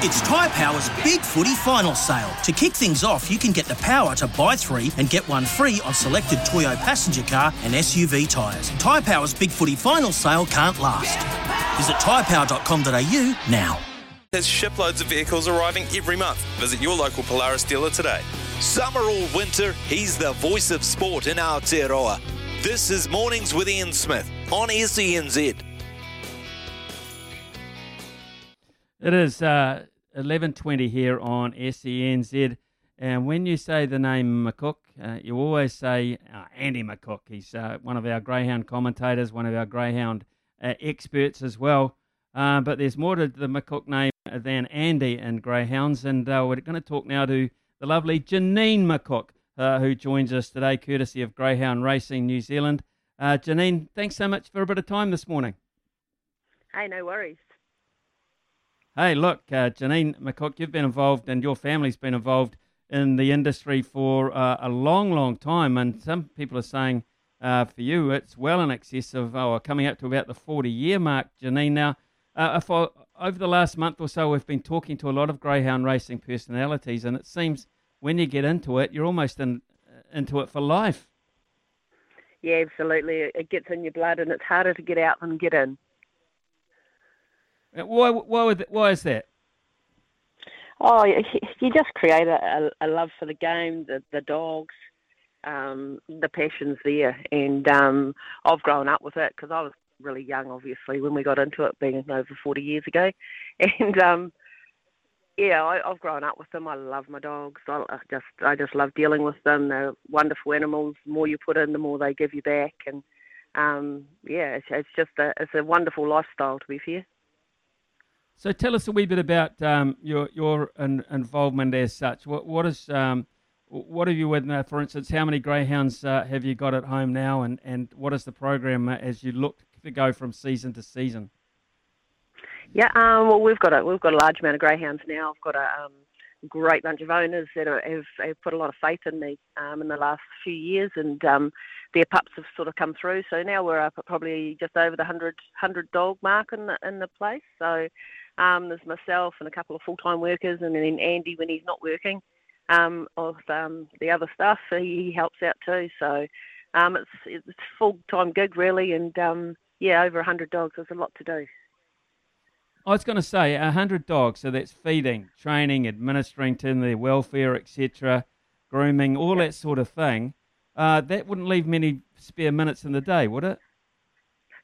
It's Tyre Power's Big Footy Final Sale. To kick things off, you can get the power to buy three and get one free on selected Toyo passenger car and SUV tyres. Tyre Power's Big Footy Final Sale can't last. Visit tyrepower.com.au now. There's shiploads of vehicles arriving every month. Visit your local Polaris dealer today. Summer or winter, he's the voice of sport in Aotearoa. This is Mornings with Ian Smith on SENZ. It is uh, 11.20 here on SENZ. And when you say the name McCook, uh, you always say uh, Andy McCook. He's uh, one of our Greyhound commentators, one of our Greyhound uh, experts as well. Uh, but there's more to the McCook name than Andy and Greyhounds. And we're going to talk now to the lovely Janine McCook, who joins us today, courtesy of Greyhound Racing New Zealand. Janine, thanks so much for a bit of time this morning. Hey, no worries. Hey, look, uh, Janine McCook, you've been involved and your family's been involved in the industry for uh, a long, long time. And some people are saying uh, for you it's well in excess of, oh, coming up to about the 40 year mark, Janine. Now, uh, for, over the last month or so, we've been talking to a lot of greyhound racing personalities, and it seems when you get into it, you're almost in, into it for life. Yeah, absolutely. It gets in your blood, and it's harder to get out than get in. Uh, why, why, why is that? Oh, you just create a, a love for the game, the, the dogs, um, the passion's there. And um, I've grown up with it because I was really young, obviously, when we got into it, being over 40 years ago. And um, yeah, I, I've grown up with them. I love my dogs. I, I just, I just love dealing with them. They're wonderful animals. The more you put in, the more they give you back. And um, yeah, it's, it's just a, it's a wonderful lifestyle, to be fair. So tell us a wee bit about um, your your in, involvement as such. What what is um, what have you with? Uh, for instance, how many greyhounds uh, have you got at home now, and, and what is the program uh, as you look to go from season to season? Yeah, um, well, we've got a we've got a large amount of greyhounds now. I've got a um, great bunch of owners that are, have, have, put a lot of faith in me um, in the last few years, and um, their pups have sort of come through. So now we're up at probably just over the 100, 100 dog mark in the in the place. So um, there's myself and a couple of full-time workers, and then Andy when he's not working um, of um, the other stuff. He, helps out too. So um, it's it's full-time gig really, and um, yeah, over 100 dogs. There's a lot to do. I was going to say 100 dogs, so that's feeding, training, administering to their welfare, etc., grooming, all that sort of thing. Uh, that wouldn't leave many spare minutes in the day, would it?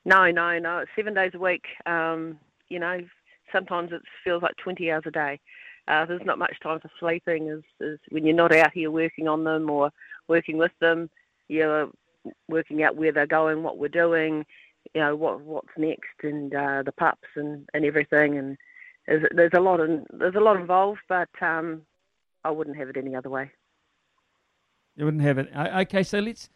No, no, no. It's seven days a week. Um, you know, sometimes it feels like 20 hours a day. Uh, there's not much time for sleeping. Is, when you're not out here working on them or working with them, you're working out where they're going, what we're doing, you know, what what's next, and uh, the pups and, and everything. And there's, there's a lot in, there's a lot involved, but um, I wouldn't have it any other way. You wouldn't have it. Okay, so let's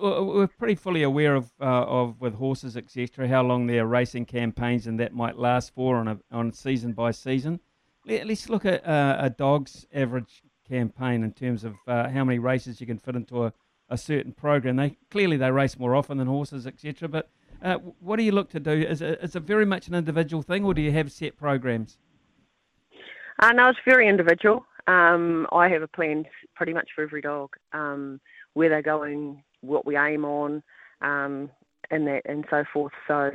we're pretty fully aware of uh, of with horses etc. How long their racing campaigns and that might last for on a on season by season. Let, us look at uh, a dog's average campaign in terms of uh, how many races you can fit into a, a certain program. They clearly they race more often than horses etc. But uh, what do you look to do? Is it, is it very much an individual thing, or do you have set programs? Uh, no, it's very individual. Um, I have a plan pretty much for every dog. Um, where they're going, what we aim on, um, and that and so forth. So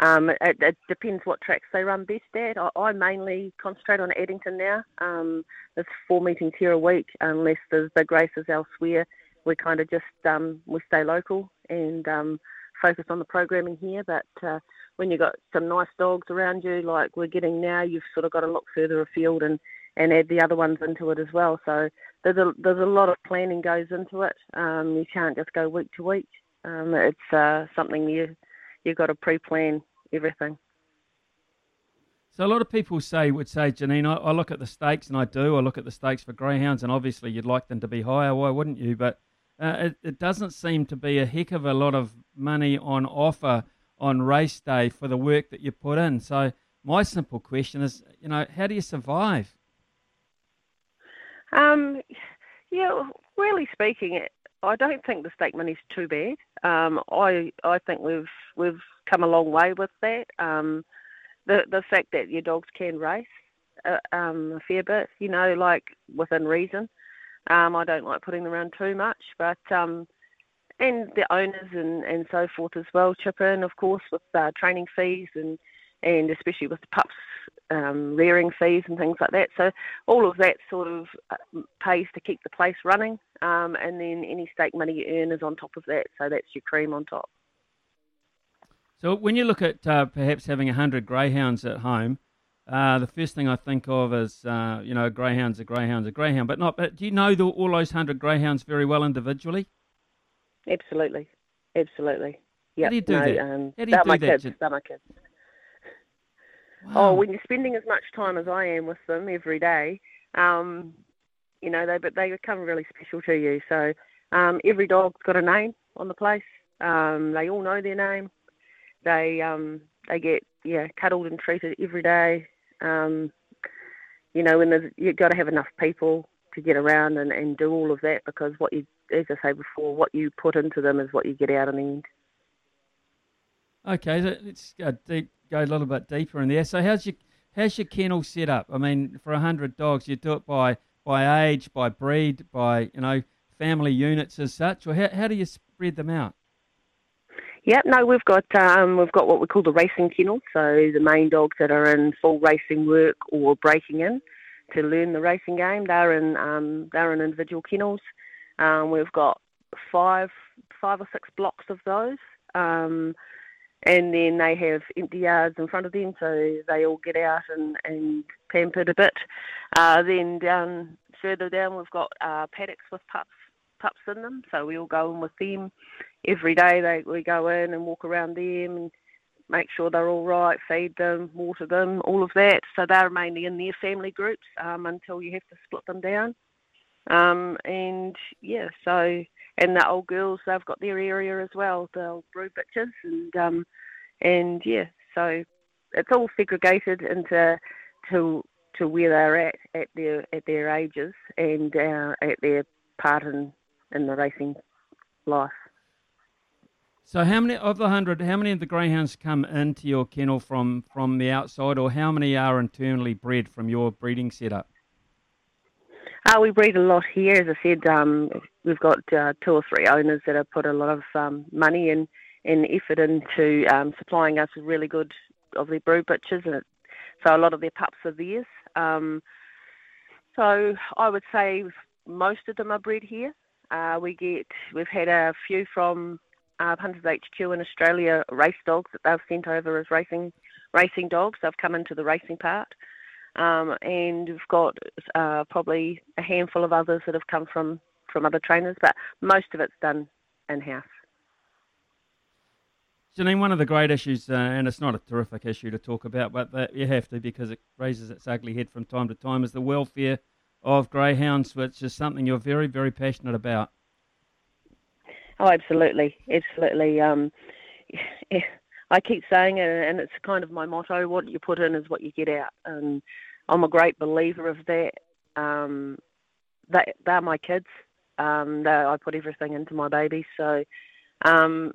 um, it, it, depends what tracks they run best at. I, I mainly concentrate on Addington now. Um, there's four meetings here a week, unless there's big races elsewhere. We kind of just um, we stay local and um, focus on the programming here. But uh, when you've got some nice dogs around you, like we're getting now, you've sort of got to look further afield and, and add the other ones into it as well. So there's a there's a lot of planning goes into it. Um, you can't just go week to week. Um, it's uh, something you you've got to pre-plan everything. So a lot of people say would say, Janine, I, I, look at the stakes, and I do. I look at the stakes for greyhounds, and obviously you'd like them to be higher. Why wouldn't you? But uh, it, it, doesn't seem to be a heck of a lot of money on offer on race day for the work that you put in. So my simple question is, you know, how do you survive? Um, yeah, really speaking, I don't think the stake money's too bad. Um, I I think we've we've come a long way with that. Um, the the fact that your dogs can race uh, um, a fair bit, you know, like within reason. Um, I don't like putting them around too much, but um, and the owners and, and so forth as well chip in, of course, with uh, training fees and and especially with the pups um, rearing fees and things like that. So all of that sort of uh, pays to keep the place running, um, and then any stake money you earn is on top of that. So that's your cream on top. So when you look at uh, perhaps having 100 greyhounds at home, uh, the first thing I think of is, uh, you know, greyhound's a greyhound's a greyhound, but not. But do you know the, all those 100 greyhounds very well individually? Absolutely, absolutely. Yep. How do you do no, that? Um, How do you do that? kids. They're my kids. Wow. Oh, when you're spending as much time as I am with them every day, um, you know, they but they become really special to you. So um, every dog's got a name on the place. Um, they all know their name. They um, they get yeah cuddled and treated every day. Um, you know, and there's, you've got to have enough people to get around and, and do all of that because what you, as I say before, what you put into them is what you get out in the end. Okay, so let's go deep, go a little bit deeper in there. So how's your how's your kennel set up? I mean, for hundred dogs, you do it by by age, by breed, by you know family units as such, or how how do you spread them out? Yep, no, we've got um, we've got what we call the racing kennel. So the main dogs that are in full racing work or breaking in to learn the racing game, they're in um, they're in individual kennels. Um, we've got five five or six blocks of those, um, and then they have empty yards in front of them, so they all get out and, and pampered a bit. Uh, then down further down, we've got uh, paddocks with pups pups in them, so we all go in with them every day. They we go in and walk around them and make sure they're all right, feed them, water them, all of that. So they're mainly in their family groups um, until you have to split them down. Um, and yeah, so and the old girls they've got their area as well, the old brood bitches, and um, and yeah, so it's all segregated into to to where they're at at their at their ages and uh, at their part in in the racing life. So, how many of the hundred? How many of the greyhounds come into your kennel from from the outside, or how many are internally bred from your breeding setup? Uh, we breed a lot here. As I said, um, we've got uh, two or three owners that have put a lot of um, money and, and effort into um, supplying us with really good of their brood bitches, and so a lot of their pups are theirs. Um, so I would say most of them are bred here. Uh, we get we've had a few from uh, Hunters HQ in Australia race dogs that they've sent over as racing racing dogs. They've come into the racing part. Um, and we've got uh, probably a handful of others that have come from, from other trainers, but most of it's done in house. Janine, one of the great issues, uh, and it's not a terrific issue to talk about, but you have to because it raises its ugly head from time to time, is the welfare of greyhounds, which is something you're very, very passionate about. Oh, absolutely, absolutely. Um, I keep saying it, and it's kind of my motto: what you put in is what you get out. And I'm a great believer of that. Um, they, they're my kids. Um, they, I put everything into my babies, so um,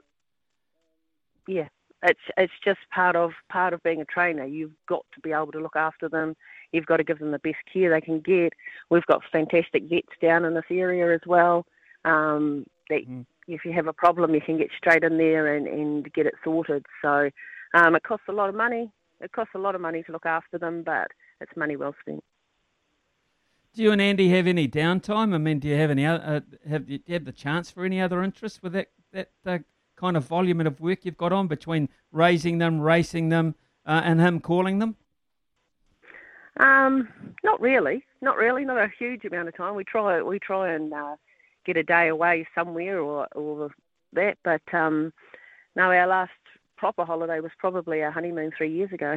yeah, it's it's just part of part of being a trainer. You've got to be able to look after them. You've got to give them the best care they can get. We've got fantastic vets down in this area as well. Um, that mm if you have a problem, you can get straight in there and, and get it sorted. So um, it costs a lot of money. It costs a lot of money to look after them, but it's money well spent. Do you and Andy have any downtime? I mean, do you have any other, uh, have you have the chance for any other interests with that that uh, kind of volume of work you've got on between raising them, racing them, uh, and him calling them? Um, not really, not really, not a huge amount of time. We try, we try and uh, get a day away somewhere or or that, but um, no, our last proper holiday was probably our honeymoon three years ago.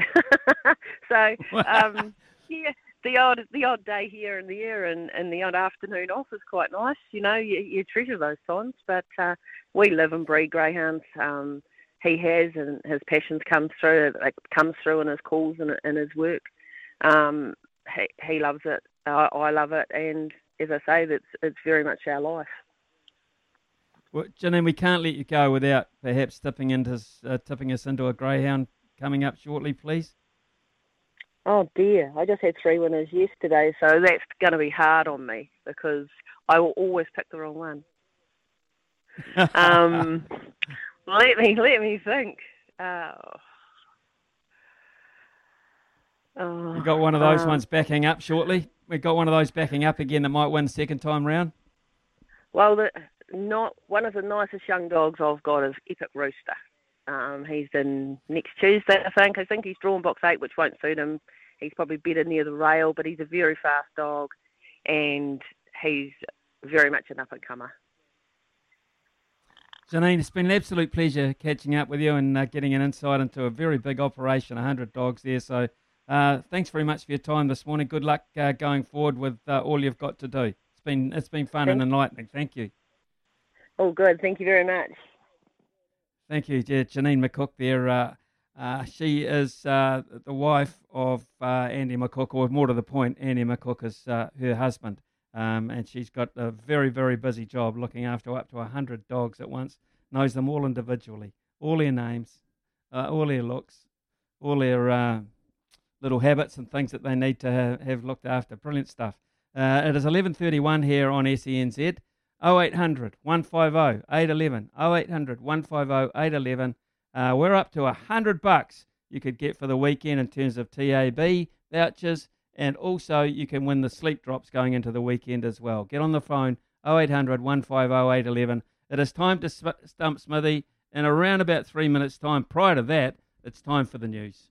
so um, yeah, the odd the odd day here and there, and, and the odd afternoon off is quite nice. You know, you, you treasure those times. But uh, we live and breed greyhounds. Um, he has, and his passions come through. It comes through in his calls and in his work. Um, he, he loves it. I, I love it, and as I say, that's it's very much our life. Well, Janine, we can't let you go without perhaps tipping into uh, tipping us into a greyhound coming up shortly, please. Oh dear, I just had three winners yesterday, so that's going to be hard on me because I will always pick the wrong one. um, let me let me think. Uh, oh, you got one of those um, ones backing up shortly. We got one of those backing up again that might win second time round. Well, the, not one of the nicest young dogs I've got is Epic Rooster. Um, he's in next Tuesday, I think. I think he's drawn box eight, which won't suit him. He's probably better near the rail, but he's a very fast dog, and he's very much an up and comer. Janine, it's been an absolute pleasure catching up with you and uh, getting an insight into a very big operation, 100 dogs there. So uh, thanks very much for your time this morning. Good luck uh, going forward with uh, all you've got to do. It's been it's been fun Thanks. and enlightening. Thank you. Oh, good. Thank you very much. Thank you, Janine McCook. There, uh, uh, she is uh, the wife of uh, Andy McCook, or more to the point, Andy McCook is uh, her husband, um, and she's got a very, very busy job looking after up to hundred dogs at once. Knows them all individually, all their names, uh, all their looks, all their little habits and things that they need to have, looked after. Brilliant stuff. it is 11:31 here on SENZ. 0800 150 811. 0800 150 811. Uh, we're up to 100 bucks you could get for the weekend in terms of TAB vouchers, and also you can win the sleep drops going into the weekend as well. Get on the phone 0800 150 811. It is time to stump Smithy in around about three minutes' time. Prior to that, it's time for the news.